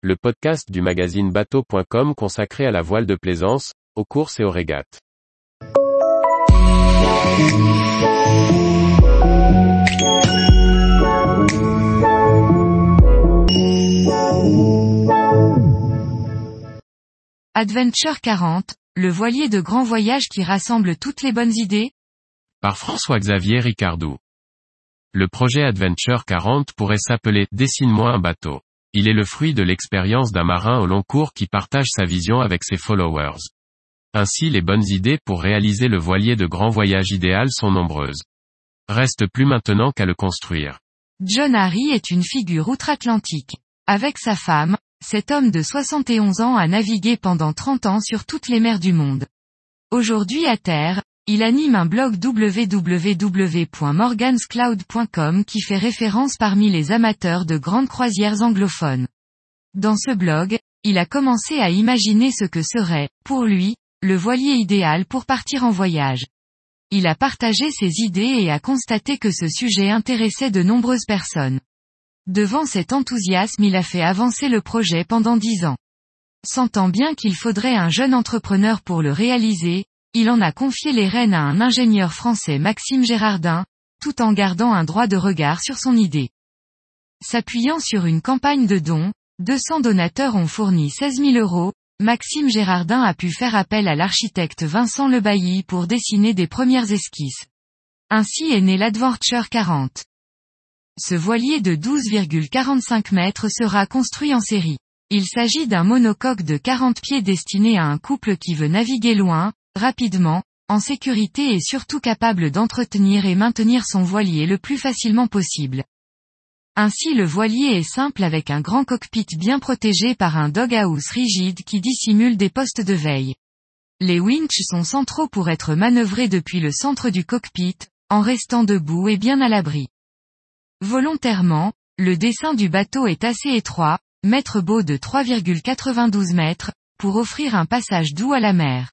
le podcast du magazine bateau.com consacré à la voile de plaisance, aux courses et aux régates. Adventure 40, le voilier de grand voyage qui rassemble toutes les bonnes idées? Par François-Xavier Ricardou. Le projet Adventure 40 pourrait s'appeler Dessine-moi un bateau. Il est le fruit de l'expérience d'un marin au long cours qui partage sa vision avec ses followers. Ainsi les bonnes idées pour réaliser le voilier de grand voyage idéal sont nombreuses. Reste plus maintenant qu'à le construire. John Harry est une figure outre-Atlantique. Avec sa femme, cet homme de 71 ans a navigué pendant 30 ans sur toutes les mers du monde. Aujourd'hui à terre, il anime un blog www.morganscloud.com qui fait référence parmi les amateurs de grandes croisières anglophones. Dans ce blog, il a commencé à imaginer ce que serait, pour lui, le voilier idéal pour partir en voyage. Il a partagé ses idées et a constaté que ce sujet intéressait de nombreuses personnes. Devant cet enthousiasme il a fait avancer le projet pendant dix ans. Sentant bien qu'il faudrait un jeune entrepreneur pour le réaliser, il en a confié les rênes à un ingénieur français Maxime Gérardin, tout en gardant un droit de regard sur son idée. S'appuyant sur une campagne de dons, 200 donateurs ont fourni 16 000 euros, Maxime Gérardin a pu faire appel à l'architecte Vincent Lebailly pour dessiner des premières esquisses. Ainsi est né l'Adventure 40. Ce voilier de 12,45 mètres sera construit en série. Il s'agit d'un monocoque de 40 pieds destiné à un couple qui veut naviguer loin, rapidement, en sécurité et surtout capable d'entretenir et maintenir son voilier le plus facilement possible. Ainsi le voilier est simple avec un grand cockpit bien protégé par un doghouse rigide qui dissimule des postes de veille. Les winches sont centraux pour être manœuvrés depuis le centre du cockpit, en restant debout et bien à l'abri. Volontairement, le dessin du bateau est assez étroit, mètre beau de 3,92 mètres, pour offrir un passage doux à la mer.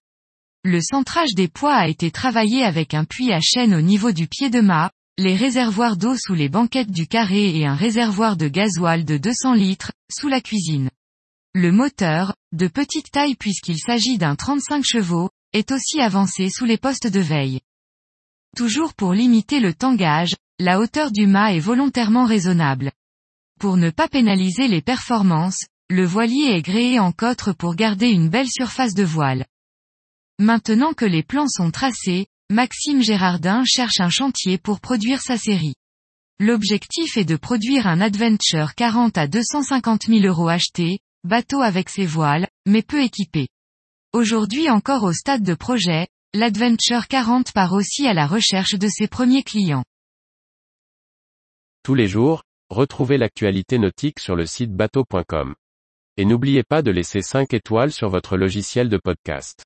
Le centrage des poids a été travaillé avec un puits à chaîne au niveau du pied de mât, les réservoirs d'eau sous les banquettes du carré et un réservoir de gasoil de 200 litres, sous la cuisine. Le moteur, de petite taille puisqu'il s'agit d'un 35 chevaux, est aussi avancé sous les postes de veille. Toujours pour limiter le tangage, la hauteur du mât est volontairement raisonnable. Pour ne pas pénaliser les performances, le voilier est gréé en cotre pour garder une belle surface de voile. Maintenant que les plans sont tracés, Maxime Gérardin cherche un chantier pour produire sa série. L'objectif est de produire un Adventure 40 à 250 000 euros acheté, bateau avec ses voiles, mais peu équipé. Aujourd'hui encore au stade de projet, l'Adventure 40 part aussi à la recherche de ses premiers clients. Tous les jours, retrouvez l'actualité nautique sur le site bateau.com. Et n'oubliez pas de laisser 5 étoiles sur votre logiciel de podcast.